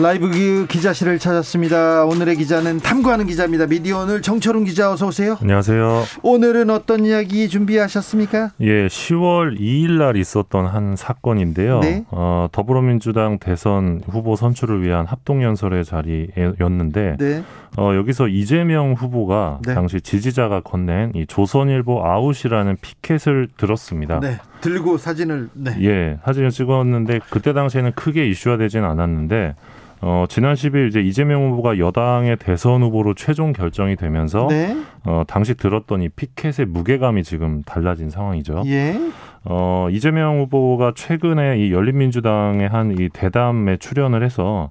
라이브 기자실을 찾았습니다. 오늘의 기자는 탐구하는 기자입니다. 미디어 오늘 정철운 기자 어서 오세요. 안녕하세요. 오늘은 어떤 이야기 준비하셨습니까? 예, 10월 2일 날 있었던 한 사건인데요. 네? 어, 더불어민주당 대선 후보 선출을 위한 합동연설회 자리였는데 네. 어, 여기서 이재명 후보가 네. 당시 지지자가 건넨 이 조선일보 아웃이라는 피켓을 들었습니다. 네. 들고 사진을 네. 예, 사진을 찍었는데 그때 당시에는 크게 이슈화되지는 않았는데 어, 지난 10일 이제 이재명 후보가 여당의 대선 후보로 최종 결정이 되면서 네. 어, 당시 들었던 이 피켓의 무게감이 지금 달라진 상황이죠. 예. 어, 이재명 후보가 최근에 이 열린민주당의 한 이 대담에 출연을 해서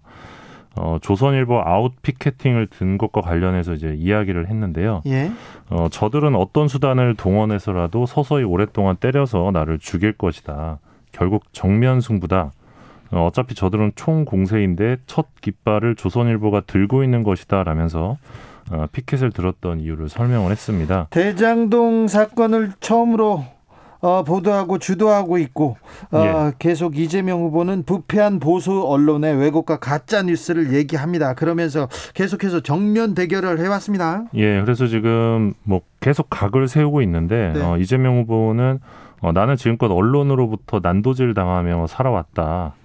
어, 조선일보 아웃 피켓팅을 든 것과 관련해서 이제 이야기를 했는데요. 예. 어, 저들은 어떤 수단을 동원해서라도 서서히 오랫동안 때려서 나를 죽일 것이다. 결국 정면 승부다. 어, 어차피 저들은 총 공세인데 첫 깃발을 조선일보가 들고 있는 것이다 라면서 어, 피켓을 들었던 이유를 설명을 했습니다. 대장동 사건을 처음으로 어, 보도하고 주도하고 있고 어, 예. 계속 이재명 후보는 부패한 보수 언론의 왜곡과 가짜 뉴스를 얘기합니다. 그러면서 계속해서 정면 대결을 해왔습니다. 예, 그래서 지금 뭐 계속 각을 세우고 있는데 네. 어, 이재명 후보는 어, 나는 지금껏 언론으로부터 난도질 당하며 살아왔다.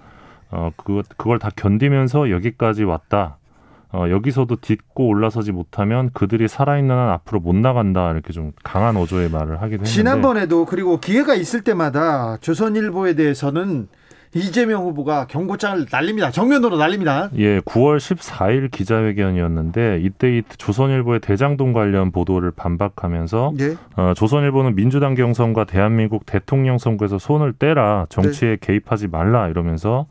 어, 그, 그걸 다 견디면서 여기까지 왔다. 어, 여기서도 딛고 올라서지 못하면 그들이 살아있는 한 앞으로 못 나간다 이렇게 좀 강한 어조의 말을 하기도 했는데 지난번에도 그리고 기회가 있을 때마다 조선일보에 대해서는 이재명 후보가 경고장을 날립니다. 정면으로 날립니다. 예, 9월 14일 기자회견이었는데 이때 이 조선일보의 대장동 관련 보도를 반박하면서 예. 어, 조선일보는 민주당 경선과 대한민국 대통령 선거에서 손을 떼라 정치에 네. 개입하지 말라 이러면서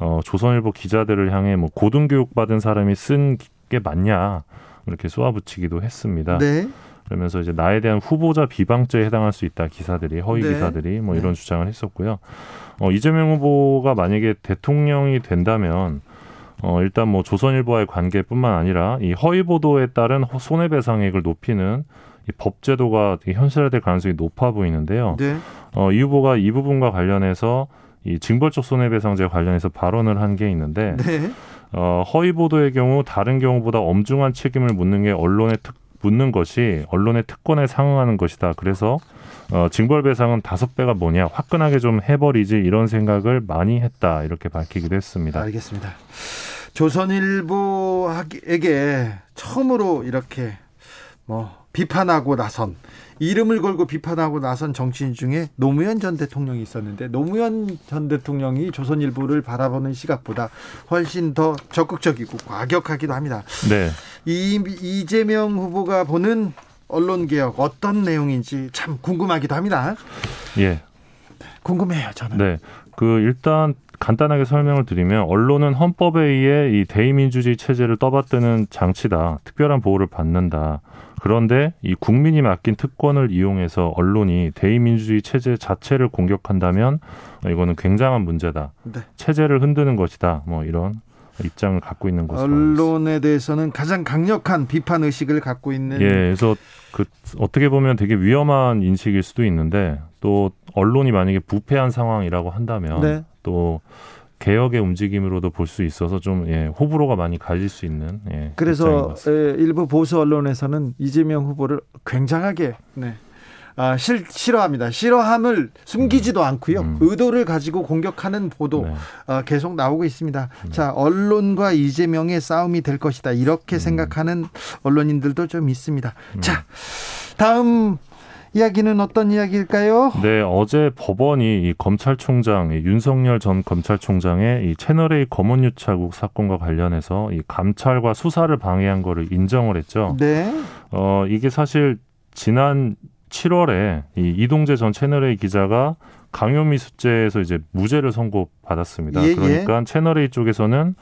어, 조선일보 기자들을 향해 뭐 고등교육 받은 사람이 쓴 게 맞냐 이렇게 쏘아붙이기도 했습니다. 네. 그러면서 이제 나에 대한 후보자 비방죄에 해당할 수 있다 기사들이 허위 네. 기사들이 뭐 이런 네. 주장을 했었고요. 어, 이재명 후보가 만약에 대통령이 된다면 어, 일단 뭐 조선일보와의 관계뿐만 아니라 이 허위 보도에 따른 손해배상액을 높이는 이 법제도가 현실화될 가능성이 높아 보이는데요. 네. 어, 이 후보가 이 부분과 관련해서 이 징벌적 손해배상제 관련해서 발언을 한 게 있는데 네. 어, 허위 보도의 경우 다른 경우보다 엄중한 책임을 묻는 게 언론의 특 묻는 것이 언론의 특권에 상응하는 것이다. 그래서 어, 징벌배상은 다섯 배가 뭐냐 화끈하게 좀 해버리지 이런 생각을 많이 했다 이렇게 밝히기도 했습니다. 알겠습니다. 조선일보에게 처음으로 이렇게 뭐 비판하고 나선 이름을 걸고 비판하고 나선 정치인 중에 노무현 전 대통령이 있었는데 노무현 전 대통령이 조선일보를 바라보는 시각보다 훨씬 더 적극적이고 과격하기도 합니다. 네. 이 이재명 후보가 보는 언론 개혁 어떤 내용인지 참 궁금하기도 합니다. 예. 궁금해요, 저는. 네. 그 일단 간단하게 설명을 드리면 언론은 헌법에 의해 이 대의민주주의 체제를 떠받드는 장치다. 특별한 보호를 받는다. 그런데 이 국민이 맡긴 특권을 이용해서 언론이 대의민주주의 체제 자체를 공격한다면 이거는 굉장한 문제다. 네. 체제를 흔드는 것이다. 뭐 이런 입장을 갖고 있는 것으로 언론에 대해서는 가장 강력한 비판 의식을 갖고 있는 예, 그래서 그 어떻게 보면 되게 위험한 인식일 수도 있는데 또 언론이 만약에 부패한 상황이라고 한다면 네. 또 개혁의 움직임으로도 볼 수 있어서 좀 예, 호불호가 많이 갈릴 수 있는 예, 그래서 예, 일부 보수 언론에서는 이재명 후보를 굉장하게 네. 아, 실, 싫어합니다. 싫어함을 숨기지도 음. 않고요. 음. 의도를 가지고 공격하는 보도 네. 어, 계속 나오고 있습니다. 음. 자, 언론과 이재명의 싸움이 될 것이다. 이렇게 음. 생각하는 언론인들도 좀 있습니다. 음. 자, 다음 이야기는 어떤 이야기일까요? 네, 어제 법원이 이 검찰총장 이 윤석열 전 검찰총장의 이 채널 A 검언 유착국 사건과 관련해서 이 감찰과 수사를 방해한 거를 인정을 했죠. 네. 어, 이게 사실 지난 7월에 이 이동재 전 채널A 기자가 강요미 수죄에서 이제 무죄를 선고받았습니다. 예, 예. 그러니까 예. 채널A 쪽에서는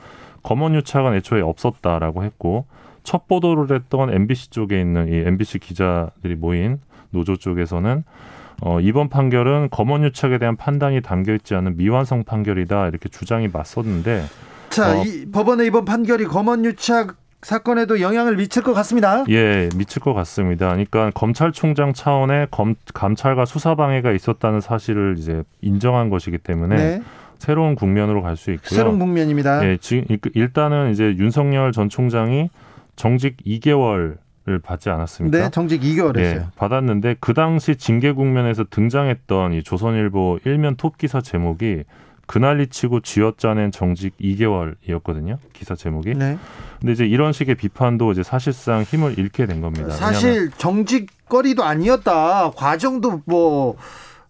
검언 유착은 애초에 없었다라고 했고 첫 보도를 했던 MBC 쪽에 있는 이 MBC 기자들이 모인 노조 쪽에서는 어, 이번 판결은 검언 유착에 대한 판단이 담겨 있지 않은 미완성 판결이다 이렇게 주장이 맞섰는데 자, 어, 이 법원의 이번 판결이 검언 유착 사건에도 영향을 미칠 것 같습니다. 예, 미칠 것 같습니다. 그러니까 검찰총장 차원의 검, 감찰과 수사 방해가 있었다는 사실을 이제 인정한 것이기 때문에 네. 새로운 국면으로 갈 수 있고요. 새로운 국면입니다. 예, 지금 일단은 이제 윤석열 전 총장이 정직 2개월 을 받지 않았습니까? 네, 정직 2개월 예, 했어요. 예, 받았는데 그 당시 징계 국면에서 등장했던 이 조선일보 일면 톱 기사 제목이 그날리 치고 쥐어짜낸 정직 2개월이었거든요. 기사 제목이. 네. 근데 이제 이런 식의 비판도 이제 사실상 힘을 잃게 된 겁니다. 사실 정직거리도 아니었다. 과정도 뭐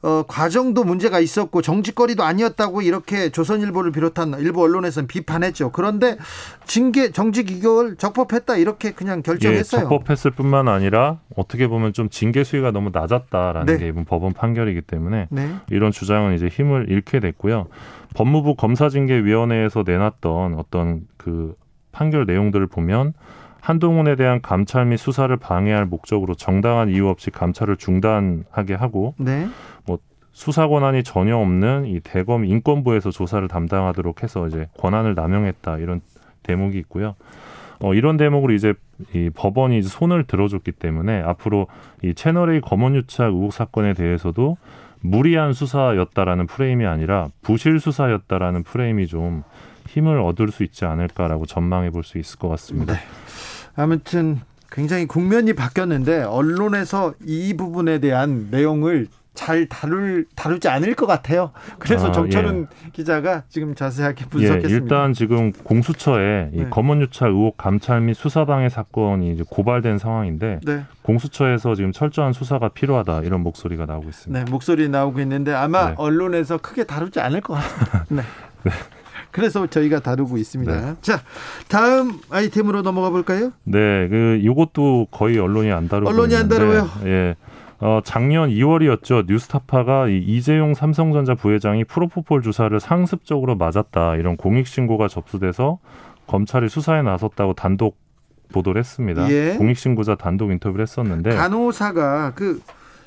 어, 과정도 문제가 있었고 정치거리도 아니었다고 이렇게 조선일보를 비롯한 일부 언론에서는 비판했죠. 그런데 징계 정직 2개월 적법했다 이렇게 그냥 결정했어요. 예, 적법했을 뿐만 아니라 어떻게 보면 좀 징계 수위가 너무 낮았다라는 네. 게 이번 법원 판결이기 때문에 네. 이런 주장은 이제 힘을 잃게 됐고요. 법무부 검사징계위원회에서 내놨던 어떤 그 판결 내용들을 보면 한동훈에 대한 감찰 및 수사를 방해할 목적으로 정당한 이유 없이 감찰을 중단하게 하고 네. 뭐 수사 권한이 전혀 없는 이 대검 인권부에서 조사를 담당하도록 해서 이제 권한을 남용했다 이런 대목이 있고요. 어, 이런 대목으로 이제 이 법원이 이제 손을 들어줬기 때문에 앞으로 이 채널 A 검언 유착 의혹 사건에 대해서도 무리한 수사였다라는 프레임이 아니라 부실 수사였다라는 프레임이 좀 힘을 얻을 수 있지 않을까라고 전망해 볼 수 있을 것 같습니다. 네. 아무튼 굉장히 국면이 바뀌었는데 언론에서 이 부분에 대한 내용을 잘 다룰 다루지 않을 것 같아요. 그래서 아, 정철은 예. 기자가 지금 자세하게 분석했습니다. 예, 일단 지금 공수처에 네. 이 검언유착 의혹 감찰 및 수사방해 사건이 이제 고발된 상황인데 네. 공수처에서 지금 철저한 수사가 필요하다 이런 목소리가 나오고 있습니다. 네, 목소리 나오고 있는데 아마 네. 언론에서 크게 다루지 않을 것 같습니다. 네. 네. 그래서 저희가 다루고 있습니다. 네. 자, 다음 아이템으로 넘어가 볼까요? 네, 그 이것도 거의 언론이 안 다루고 언론이 있는데, 안 다루요. 예. 어, 작년 2월이었죠. 뉴스타파가 이 이재용 삼성전자 부회장이 프로포폴 주사를 상습적으로 맞았다. 이런 공익 신고가 접수돼서 검찰이 수사에 나섰다고 단독 보도를 했습니다. 예. 공익 신고자 단독 인터뷰를 했었는데 간호사가 그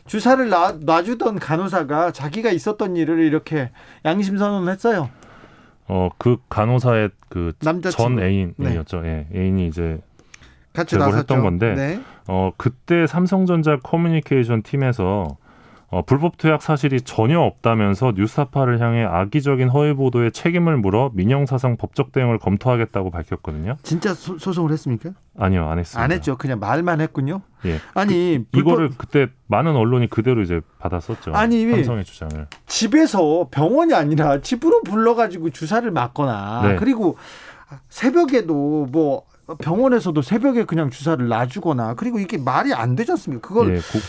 주사를 놔, 놔주던 간호사가 자기가 있었던 일을 이렇게 양심 선언했어요. 어, 그 간호사의 그 전 애인이었죠. 네. 예. 애인이 이제 같이 나섰던 건데 네. 어, 그때 삼성전자 커뮤니케이션 팀에서 어, 불법 투약 사실이 전혀 없다면서 뉴스타파를 향해 악의적인 허위 보도에 책임을 물어 민영사상 법적 대응을 검토하겠다고 밝혔거든요. 진짜 소, 송을 했습니까? 아니요, 안 했습니다. 안 했죠. 그냥 말만 했군요. 예. 아니 그. 이거를 그때 많은 언론이 그대로 이제 받았었죠. 아니 삼성의 주장을 집에서 병원이 아니라 집으로 불러가지고 주사를 맞거나 네. 그리고 새벽에도 뭐 병원에서도 새벽에 그냥 주사를 놔주거나 그리고 이게 말이 안 되지 않습니까? 그걸 예, 고,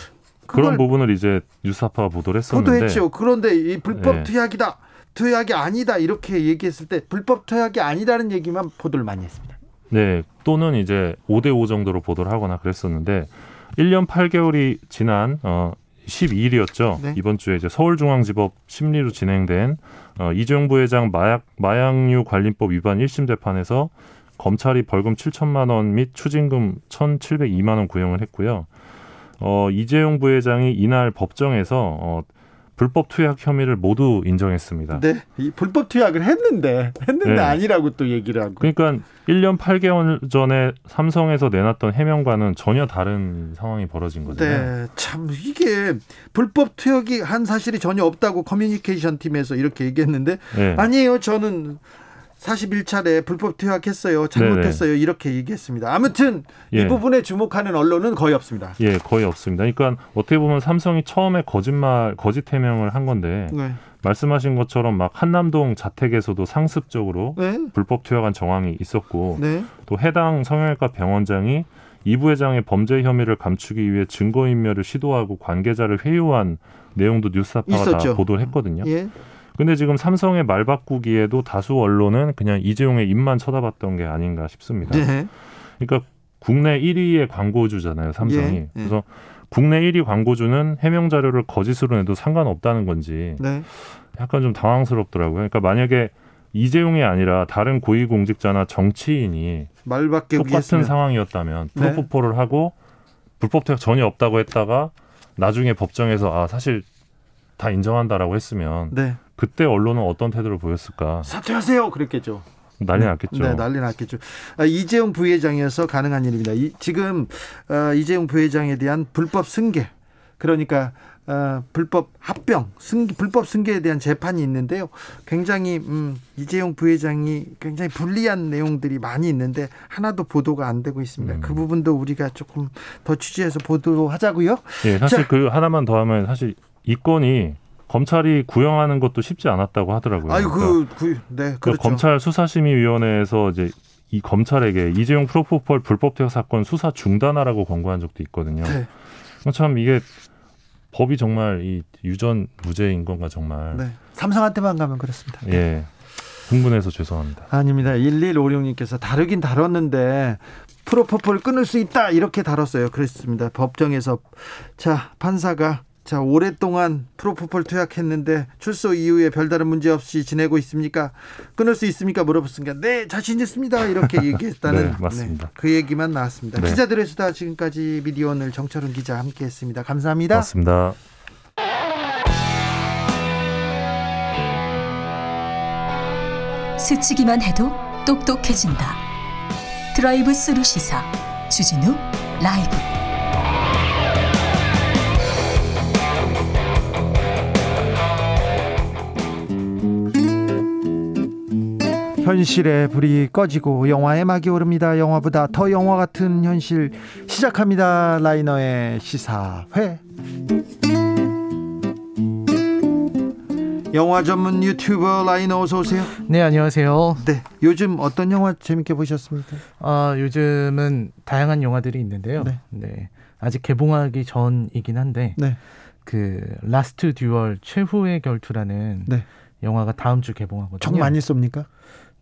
그런 부분을 이제 뉴스타파가 보도를 했었는데 보도했죠. 그런데 이 불법 네. 투약이다. 투약이 아니다. 이렇게 얘기했을 때 불법 투약이 아니다는 얘기만 보도를 많이 했습니다. 네. 또는 이제 5대 5 정도로 보도를 하거나 그랬었는데 1년 8개월이 지난 어 12일이었죠. 네. 이번 주에 이제 서울중앙지법 심리로 진행된 어, 이재용 부회장 마약 마약류 관리법 위반 1심 재판에서 검찰이 벌금 7천만 원 및 추징금 1,702만 원 구형을 했고요. 어, 이재용 부회장이 이날 법정에서 어, 불법 투약 혐의를 모두 인정했습니다. 네. 이 불법 투약을 했는데 했는데 네. 아니라고 또 얘기를 하고. 그러니까 1년 8개월 전에 삼성에서 내놨던 해명과는 전혀 다른 상황이 벌어진 거잖아요. 네. 참 이게 불법 투약이 한 사실이 전혀 없다고 커뮤니케이션 팀에서 이렇게 얘기했는데 네. 아니에요. 저는 41차례 불법 투약했어요. 잘못했어요. 네네. 이렇게 얘기했습니다. 아무튼 예. 이 부분에 주목하는 언론은 거의 없습니다. 예, 거의 없습니다. 그러니까 어떻게 보면 삼성이 처음에 거짓말, 거짓 해명을 한 건데 네. 말씀하신 것처럼 막 한남동 자택에서도 상습적으로 네. 불법 투약한 정황이 있었고 네. 또 해당 성형외과 병원장이 이 부회장의 범죄 혐의를 감추기 위해 증거인멸을 시도하고 관계자를 회유한 내용도 뉴스타파가 다 보도를 했거든요. 예. 근데 지금 삼성의 말 바꾸기에도 다수 언론은 그냥 이재용의 입만 쳐다봤던 게 아닌가 싶습니다. 네. 그러니까 국내 1위의 광고주잖아요, 삼성이. 예. 예. 그래서 국내 1위 광고주는 해명 자료를 거짓으로 내도 상관없다는 건지 네. 약간 좀 당황스럽더라고요. 그러니까 만약에 이재용이 아니라 다른 고위공직자나 정치인이 말밖에 똑같은 했으면. 상황이었다면 네. 프로포폴을 네. 하고 불법 투약 전혀 없다고 했다가 나중에 법정에서 아 사실 다 인정한다라고 했으면 네. 그때 언론은 어떤 태도를 보였을까? 사퇴하세요. 그랬겠죠. 난리 났겠죠. 네, 난리 났겠죠. 아, 이재용 부회장이어서 가능한 일입니다. 이, 지금 아, 이재용 부회장에 대한 불법 승계, 그러니까 아, 불법 합병, 승 불법 승계에 대한 재판이 있는데요. 굉장히 음, 이재용 부회장이 굉장히 불리한 내용들이 많이 있는데 하나도 보도가 안 되고 있습니다. 음. 그 부분도 우리가 조금 더 취재해서 보도하자고요. 예, 사실 자, 그 하나만 더 하면 사실 이 건이 검찰이 구형하는 것도 쉽지 않았다고 하더라고요. 아유, 그, 그러니까 그, 네, 그러니까 그렇죠. 검찰 수사심의위원회에서 이제 이 검찰에게 이재용 프로포폴 불법 투약 사건 수사 중단하라고 권고한 적도 있거든요. 네. 참 이게 법이 정말 이 유전 무죄인 건가 정말. 네. 삼성한테만 가면 그렇습니다. 예. 흥분해서 죄송합니다. 아닙니다. 1156님께서 다루긴 다뤘는데 프로포폴 끊을 수 있다 이렇게 다뤘어요. 그랬습니다. 법정에서 자 판사가 자, 오랫동안 프로포폴 투약했는데 출소 이후에 별다른 문제 없이 지내고 있습니까? 끊을 수 있습니까? 물어봤습니다. 네, 자신 있습니다. 이렇게 얘기했다는 네, 맞습니다. 네, 그 얘기만 나왔습니다. 네. 기자들의 수다 지금까지 미디어 오늘 정철훈 기자 함께 했습니다. 감사합니다. 맞습니다. 스치기만 해도 똑똑해진다. 드라이브 스루 시사 주진우 라이브. 현실의 불이 꺼지고 영화의 막이 오릅니다. 영화보다 더 영화 같은 현실 시작합니다. 라이너의 시사회. 영화 전문 유튜버 라이너 어서 오세요. 네, 안녕하세요. 네. 요즘 어떤 영화 재밌게 보셨습니까? 아, 요즘은 다양한 영화들이 있는데요. 네. 네. 아직 개봉하기 전이긴 한데 네. 그 Last Duel 최후의 결투라는 네. 영화가 다음 주 개봉하거든요. 총 많이 쏩니까?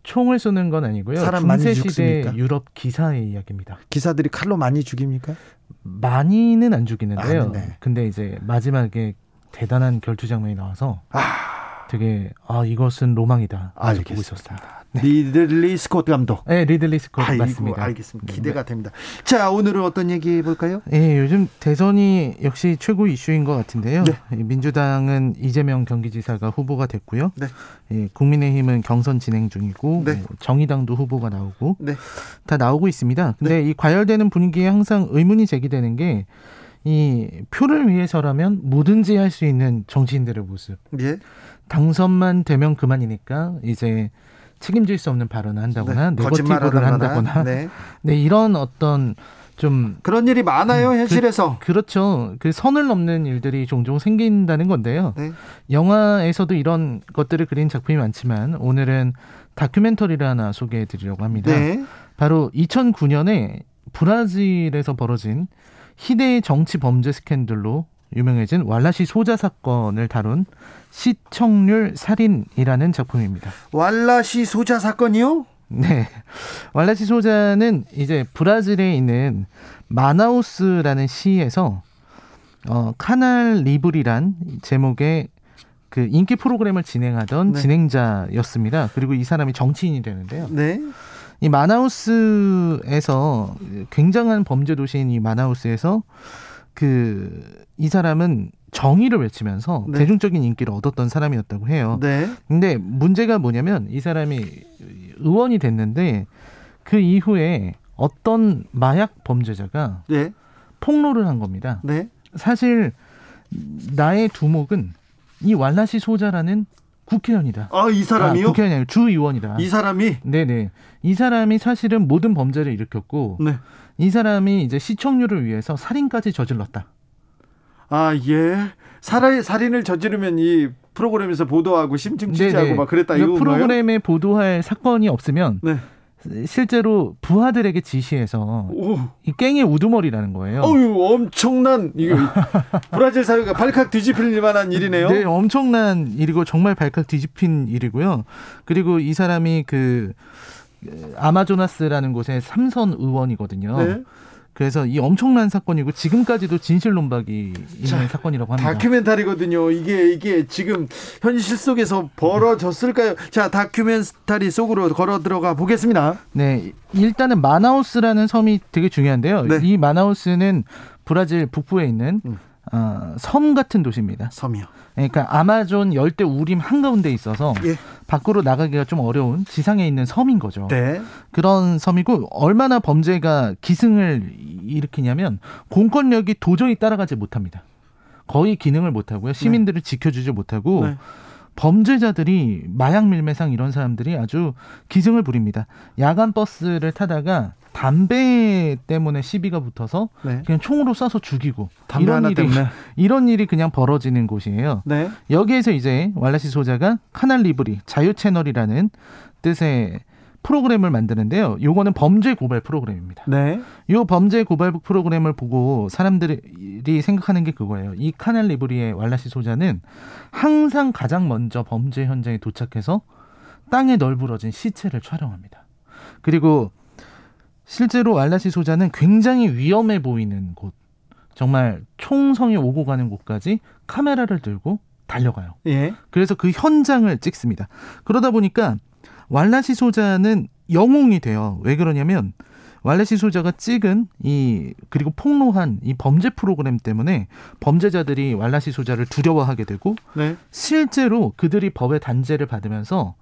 총을 쏘는 건 아니고요. 사람 중세 시대 유럽 기사의 이야기입니다. 기사들이 칼로 많이 죽입니까? 많이는 안 죽이는데요. 아, 네. 근데 이제 마지막에 대단한 결투 장면이 나와서 아... 되게 아 이것은 로망이다. 아주 보고 있었습니다. 네. 리들리 스콧 감독. 네, 리들리 스콧 아이고, 맞습니다. 알겠습니다. 기대가 네. 됩니다. 자, 오늘은 어떤 얘기 해볼까요? 네, 요즘 대선이 역시 최고 이슈인 것 같은데요. 네. 민주당은 이재명 경기지사가 후보가 됐고요. 네. 예, 국민의힘은 경선 진행 중이고 네. 뭐 정의당도 후보가 나오고 네. 다 나오고 있습니다. 근데 네. 이 과열되는 분위기에 항상 의문이 제기되는 게이 표를 위해서라면 뭐든지 할 수 있는 정치인들의 모습. 예. 당선만 되면 그만이니까 이제 책임질 수 없는 발언을 한다거나 네, 네거티브를 한다거나 네. 네. 이런 어떤 좀 그런 일이 많아요 음, 그 현실에서 그, 렇죠그 선을 넘는 일들이 종종 생긴다는 건데요 네. 영화에서도 이런 것들을 그린 작품이 많지만 오늘은 다큐멘터리를 하나 소개해 드리려고 합니다 네. 바로 2009년에 브라질에서 벌어진 희대의 정치 범죄 스캔들로 유명해진 왈라시 소자 사건을 다룬 시청률 살인이라는 작품입니다. 왈라시 소자 사건이요? 네. 왈라시 소자는 이제 브라질에 있는 마나우스라는 시에서 어, 카날 리브리란 제목의 그 인기 프로그램을 진행하던 네. 진행자였습니다. 그리고 이 사람이 정치인이 되는데요. 네. 이 마나우스에서 굉장한 범죄 도시인 이 마나우스에서 그 이 사람은 정의를 외치면서 네. 대중적인 인기를 얻었던 사람이었다고 해요. 네. 근데 문제가 뭐냐면 이 사람이 의원이 됐는데 그 이후에 어떤 마약 범죄자가 네. 폭로를 한 겁니다. 네. 사실 나의 두목은 이 왈라시 소자라는 국회의원이다. 아, 이 사람이요? 아, 국회의원이 아니라 주의원이다. 이 사람이? 네네. 이 사람이 사실은 모든 범죄를 일으켰고, 네. 이 사람이 이제 시청률을 위해서 살인까지 저질렀다. 아, 예. 살인, 살인을 저지르면 이 프로그램에서 보도하고 심층 취재하고. 막 그랬다 이거 프로그램에 보도할 사건이 없으면 네. 실제로 부하들에게 지시해서 오. 이 깽의 우두머리라는 거예요. 어유 엄청난 이거 브라질 사회가 발칵 뒤집힐 만한 일이네요. 네, 엄청난 일이고 정말 발칵 뒤집힌 일이고요. 그리고 이 사람이 그 아마조나스라는 곳의 삼선 의원이거든요. 네. 그래서 이 엄청난 사건이고 지금까지도 진실 논박이 있는 자, 사건이라고 합니다. 다큐멘터리거든요. 이게 이게 지금 현실 속에서 벌어졌을까요? 자, 다큐멘터리 속으로 걸어 들어가 보겠습니다. 네, 일단은 마나우스라는 섬이 되게 중요한데요. 네. 이 마나우스는 브라질 북부에 있는 음. 어, 섬 같은 도시입니다. 섬이요. 그러니까 아마존 열대 우림 한가운데 있어서 예. 밖으로 나가기가 좀 어려운 지상에 있는 섬인 거죠. 네. 그런 섬이고 얼마나 범죄가 기승을 일으키냐면 공권력이 도저히 따라가지 못합니다. 거의 기능을 못 하고요. 시민들을 네. 지켜주지 못하고 네. 범죄자들이 마약 밀매상 이런 사람들이 아주 기승을 부립니다. 야간 버스를 타다가 담배 때문에 시비가 붙어서 네. 그냥 총으로 쏴서 죽이고 이런 일이 때문에. 이런 일이 그냥 벌어지는 곳이에요. 네. 여기에서 이제 왈라시 소자가 카날 리브리 자유 채널이라는 뜻의 프로그램을 만드는데요. 요거는 범죄 고발 프로그램입니다. 네. 요 범죄 고발 프로그램을 보고 사람들이 생각하는 게 그거예요. 이 카넬 리브리의 왈라시 소자는 항상 가장 먼저 범죄 현장에 도착해서 땅에 널브러진 시체를 촬영합니다. 그리고 실제로 알라시 소자는 굉장히 위험해 보이는 곳, 정말 총성이 오고 가는 곳까지 카메라를 들고 달려가요. 예. 그래서 그 현장을 찍습니다. 그러다 보니까 왈라시 소자는 영웅이 돼요. 왜 그러냐면 왈라시 소자가 찍은 이 그리고 폭로한 이 범죄 프로그램 때문에 범죄자들이 왈라시 소자를 두려워하게 되고 네. 실제로 그들이 법의 단죄를 받으면서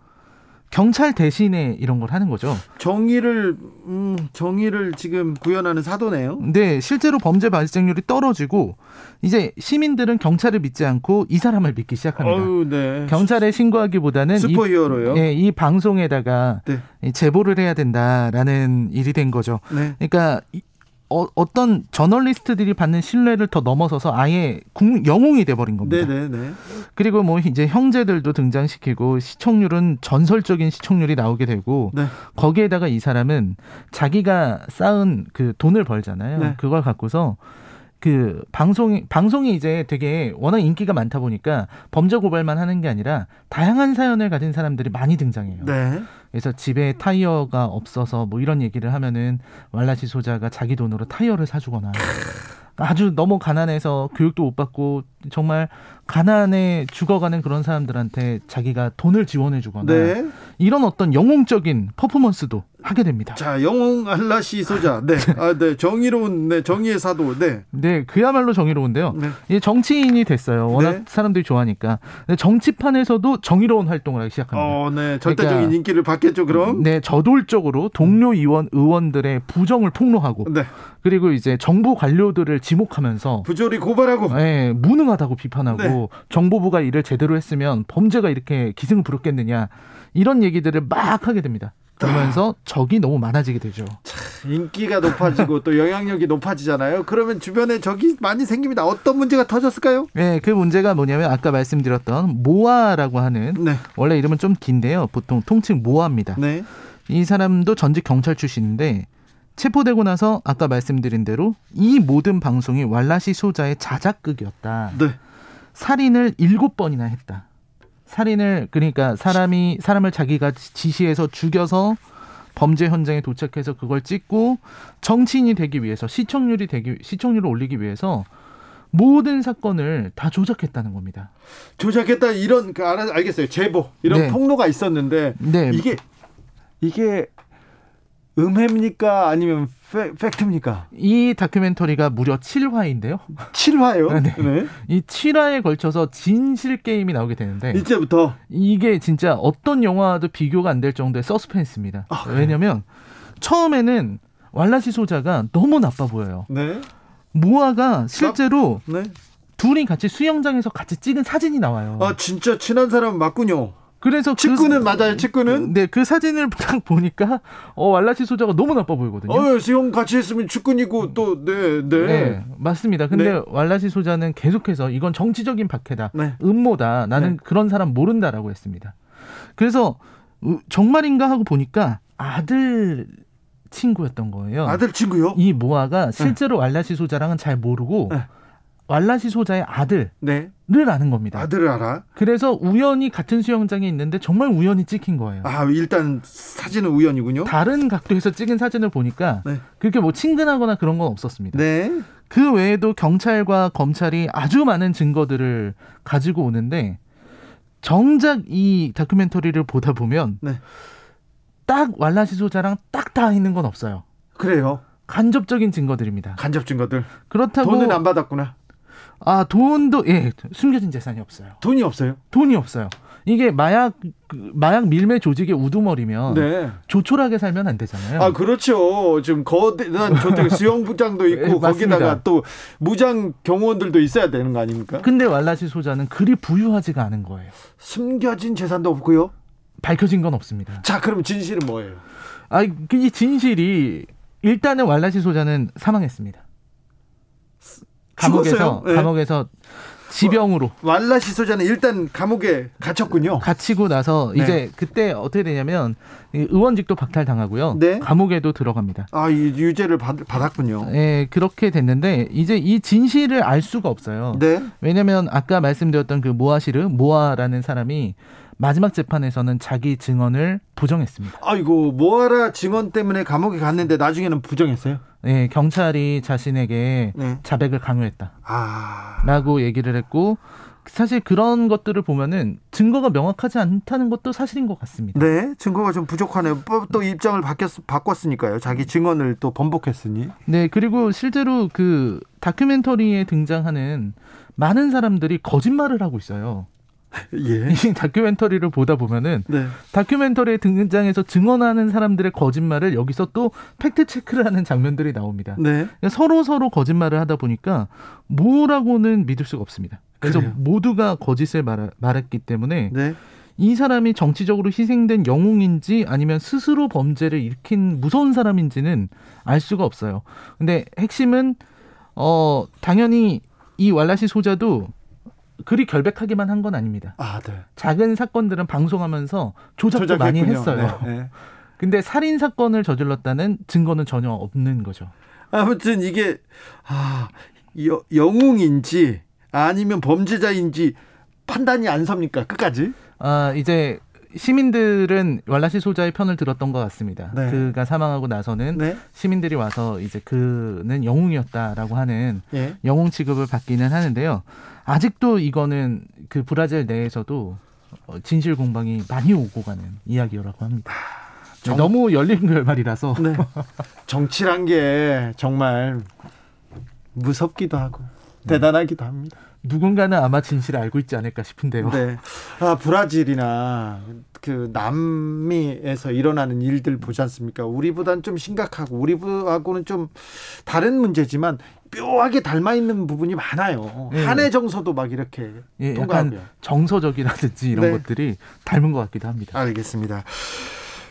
경찰 대신에 이런 걸 하는 거죠. 정의를 음, 정의를 지금 구현하는 사도네요. 네, 실제로 범죄 발생률이 떨어지고 이제 시민들은 경찰을 믿지 않고 이 사람을 믿기 시작합니다. 어휴, 네. 경찰에 신고하기보다는 슈퍼히어로요. 이, 예, 이 방송에다가 네. 제보를 해야 된다라는 일이 된 거죠. 네. 그러니까 어, 어떤 저널리스트들이 받는 신뢰를 더 넘어서서 아예 국, 영웅이 돼버린 겁니다. 네네네. 그리고 뭐 이제 형제들도 등장시키고 시청률은 전설적인 시청률이 나오게 되고 네. 거기에다가 이 사람은 자기가 쌓은 그 돈을 벌잖아요. 네. 그걸 갖고서 그 방송이 방송이 이제 되게 워낙 인기가 많다 보니까 범죄 고발만 하는 게 아니라 다양한 사연을 가진 사람들이 많이 등장해요. 네. 그래서 집에 타이어가 없어서 뭐 이런 얘기를 하면은 왈라시 소자가 자기 돈으로 타이어를 사주거나 아주 너무 가난해서 교육도 못 받고 정말 가난에 죽어가는 그런 사람들한테 자기가 돈을 지원해 주거나 네. 이런 어떤 영웅적인 퍼포먼스도 하게 됩니다. 자, 영웅 알라시 소자. 네. 아, 네. 정의로운 네, 정의의 사도. 네. 네, 그야말로 정의로운데요. 네. 이 정치인이 됐어요. 워낙 네. 사람들이 좋아하니까. 정치판에서도 정의로운 활동을 하기 시작합니다. 어, 네. 절대적인 그러니까, 인기를 받겠죠, 그럼? 네, 저돌적으로 동료 의원 의원들의 부정을 폭로하고 네. 그리고 이제 정부 관료들을 지목하면서 부조리 고발하고 네, 무능 하다고 비판하고 네. 정보부가 일을 제대로 했으면 범죄가 이렇게 기승을 부렸겠느냐 이런 얘기들을 막 하게 됩니다. 그러면서 적이 너무 많아지게 되죠. 인기가 높아지고 또 영향력이 높아지잖아요. 그러면 주변에 적이 많이 생깁니다. 어떤 문제가 터졌을까요? 네, 그 문제가 뭐냐면 아까 말씀드렸던 모아라고 하는 네. 원래 이름은 좀 긴데요. 보통 통칭 모아입니다. 네. 이 사람도 전직 경찰 출신인데 체포되고 나서 아까 말씀드린 대로 이 모든 방송이 왈라시 소자의 자작극이었다. 네. 살인을 일곱 번이나 했다. 살인을 그러니까 사람이 사람을 자기가 지시해서 죽여서 범죄 현장에 도착해서 그걸 찍고 정치인이 되기 위해서 시청률이 되기 시청률을 올리기 위해서 모든 사건을 다 조작했다는 겁니다. 조작했다 이런 그 알겠어요 제보 이런 네. 폭로가 있었는데 네. 이게 이게 음해입니까? 아니면 팩, 트입니까 이 다큐멘터리가 무려 7화인데요. 7화요? 네. 네. 이 7화에 걸쳐서 진실 게임이 나오게 되는데 이제부터 이게 진짜 어떤 영화도 비교가 안 될 정도의 서스펜스입니다. 아, 왜냐면 처음에는 왈라시 소자가 너무 나빠 보여요. 네. 모아가 실제로 네. 둘이 같이 수영장에서 같이 찍은 사진이 나와요. 아 진짜 친한 사람 맞군요. 그래서 직구는 그, 맞아요. 직구는. 네, 그 사진을 딱 보니까 어 왈라시 소자가 너무 나빠 보이거든요. 어, 수영 같이 했으면 직군이고 또 네, 네. 네 맞습니다. 근데 네. 왈라시 소자는 계속해서 이건 정치적인 박해다. 네. 음모다. 나는 네. 그런 사람 모른다라고 했습니다. 그래서 정말인가 하고 보니까 아들 친구였던 거예요. 아들 친구요? 이 모아가 실제로 왈라시 소자랑은 잘 모르고 네. 왈라시 소자의 아들을 네. 아는 겁니다. 아들을 알아? 그래서 우연히 같은 수영장에 있는데 정말 우연히 찍힌 거예요. 아 일단 사진은 우연이군요. 다른 각도에서 찍은 사진을 보니까 네. 그렇게 뭐 친근하거나 그런 건 없었습니다. 네. 그 외에도 경찰과 검찰이 아주 많은 증거들을 가지고 오는데 정작 이 다큐멘터리를 보다 보면 네. 딱 왈라시 소자랑 딱 다 있는 건 없어요. 그래요. 간접적인 증거들입니다. 간접 증거들. 그렇다고 돈은 안 받았구나. 아 돈도 예 숨겨진 재산이 없어요. 돈이 없어요? 돈이 없어요. 이게 마약 그 마약 밀매 조직의 우두머리면 네. 조촐하게 살면 안 되잖아요. 아 그렇죠. 지금 거대한 조택 수영부장도 있고 네, 거기다가 또 무장 경호원들도 있어야 되는 거 아닙니까? 근데 왈라시 소자는 그리 부유하지가 않은 거예요. 숨겨진 재산도 없고요. 밝혀진 건 없습니다. 자 그럼 진실은 뭐예요? 아이 그 진실이 일단은 왈라시 소자는 사망했습니다. 감옥에서 네. 감옥에서 지병으로 왈라 시 소자는 일단 감옥에 갇혔군요. 갇히고 나서 네. 이제 그때 어떻게 되냐면 의원직도 박탈당하고요. 네. 감옥에도 들어갑니다. 아, 이 유죄를 받, 받았군요. 네, 그렇게 됐는데 이제 이 진실을 알 수가 없어요. 네. 왜냐면 아까 말씀드렸던 그 모아시르 모아라는 사람이 마지막 재판에서는 자기 증언을 부정했습니다. 아이고 모아라 증언 때문에 감옥에 갔는데 나중에는 부정했어요? 네, 경찰이 자신에게 네. 자백을 강요했다. 아... 라고 얘기를 했고 사실 그런 것들을 보면은 증거가 명확하지 않다는 것도 사실인 것 같습니다. 네, 증거가 좀 부족하네요. 또 입장을 바뀌었, 바꿨으니까요. 자기 증언을 또 번복했으니. 네, 그리고 실제로 그 다큐멘터리에 등장하는 많은 사람들이 거짓말을 하고 있어요. 예. 이 다큐멘터리를 보다 보면은 네. 다큐멘터리에 등장해서 증언하는 사람들의 거짓말을 여기서 또 팩트 체크를 하는 장면들이 나옵니다. 네. 그러니까 서로 서로 거짓말을 하다 보니까 뭐라고는 믿을 수가 없습니다. 그래서 그래요. 모두가 거짓을 말, 말했기 때문에 네. 이 사람이 정치적으로 희생된 영웅인지 아니면 스스로 범죄를 일으킨 무서운 사람인지는 알 수가 없어요. 근데 핵심은 어 당연히 이 왈라시 소자도 그리 결백하기만 한 건 아닙니다. 아, 네. 작은 사건들은 방송하면서 조작도 조작했군요. 많이 했어요. 네, 네. 근데 살인 사건을 저질렀다는 증거는 전혀 없는 거죠. 아무튼 이게 아, 여, 영웅인지 아니면 범죄자인지 판단이 안 섭니까? 끝까지? 아, 이제 시민들은 왈라시 소자의 편을 들었던 것 같습니다. 네. 그가 사망하고 나서는 네. 시민들이 와서 이제 그는 영웅이었다라고 하는 예. 영웅 취급을 받기는 하는데요. 아직도 이거는 그 브라질 내에서도 어, 진실 공방이 많이 오고 가는 이야기라고 합니다. 정... 너무 열린 결말이라서 네. 정치란 게 정말 무섭기도 하고 대단하기도 합니다. 누군가는 아마 진실을 알고 있지 않을까 싶은데요. 네. 아, 브라질이나 그 남미에서 일어나는 일들 보지 않습니까? 우리보다는 좀 심각하고 우리하고는 좀 다른 문제지만 묘하게 닮아 있는 부분이 많아요. 예. 한해 정서도 막 이렇게 예, 약간 정서적이라든지 이런 네. 것들이 닮은 것 같기도 합니다. 알겠습니다.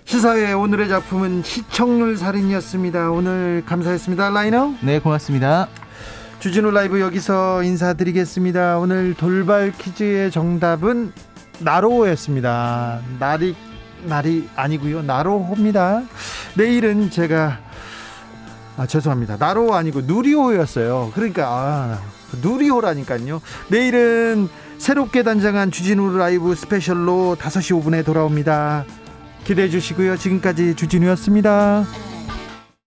시사회 오늘의 작품은 시청률 살인이었습니다. 오늘 감사했습니다. 라이너. 네, 고맙습니다. 주진우 라이브 여기서 인사드리겠습니다. 오늘 돌발 퀴즈의 정답은 나로호였습니다. 날이 날이 아니고요. 나로호입니다. 내일은 제가 아 죄송합니다. 나로 아니고 누리호였어요. 그러니까 아, 누리호라니까요. 내일은 새롭게 단장한 주진우 라이브 스페셜로 5시 5분에 돌아옵니다. 기대해 주시고요. 지금까지 주진우였습니다.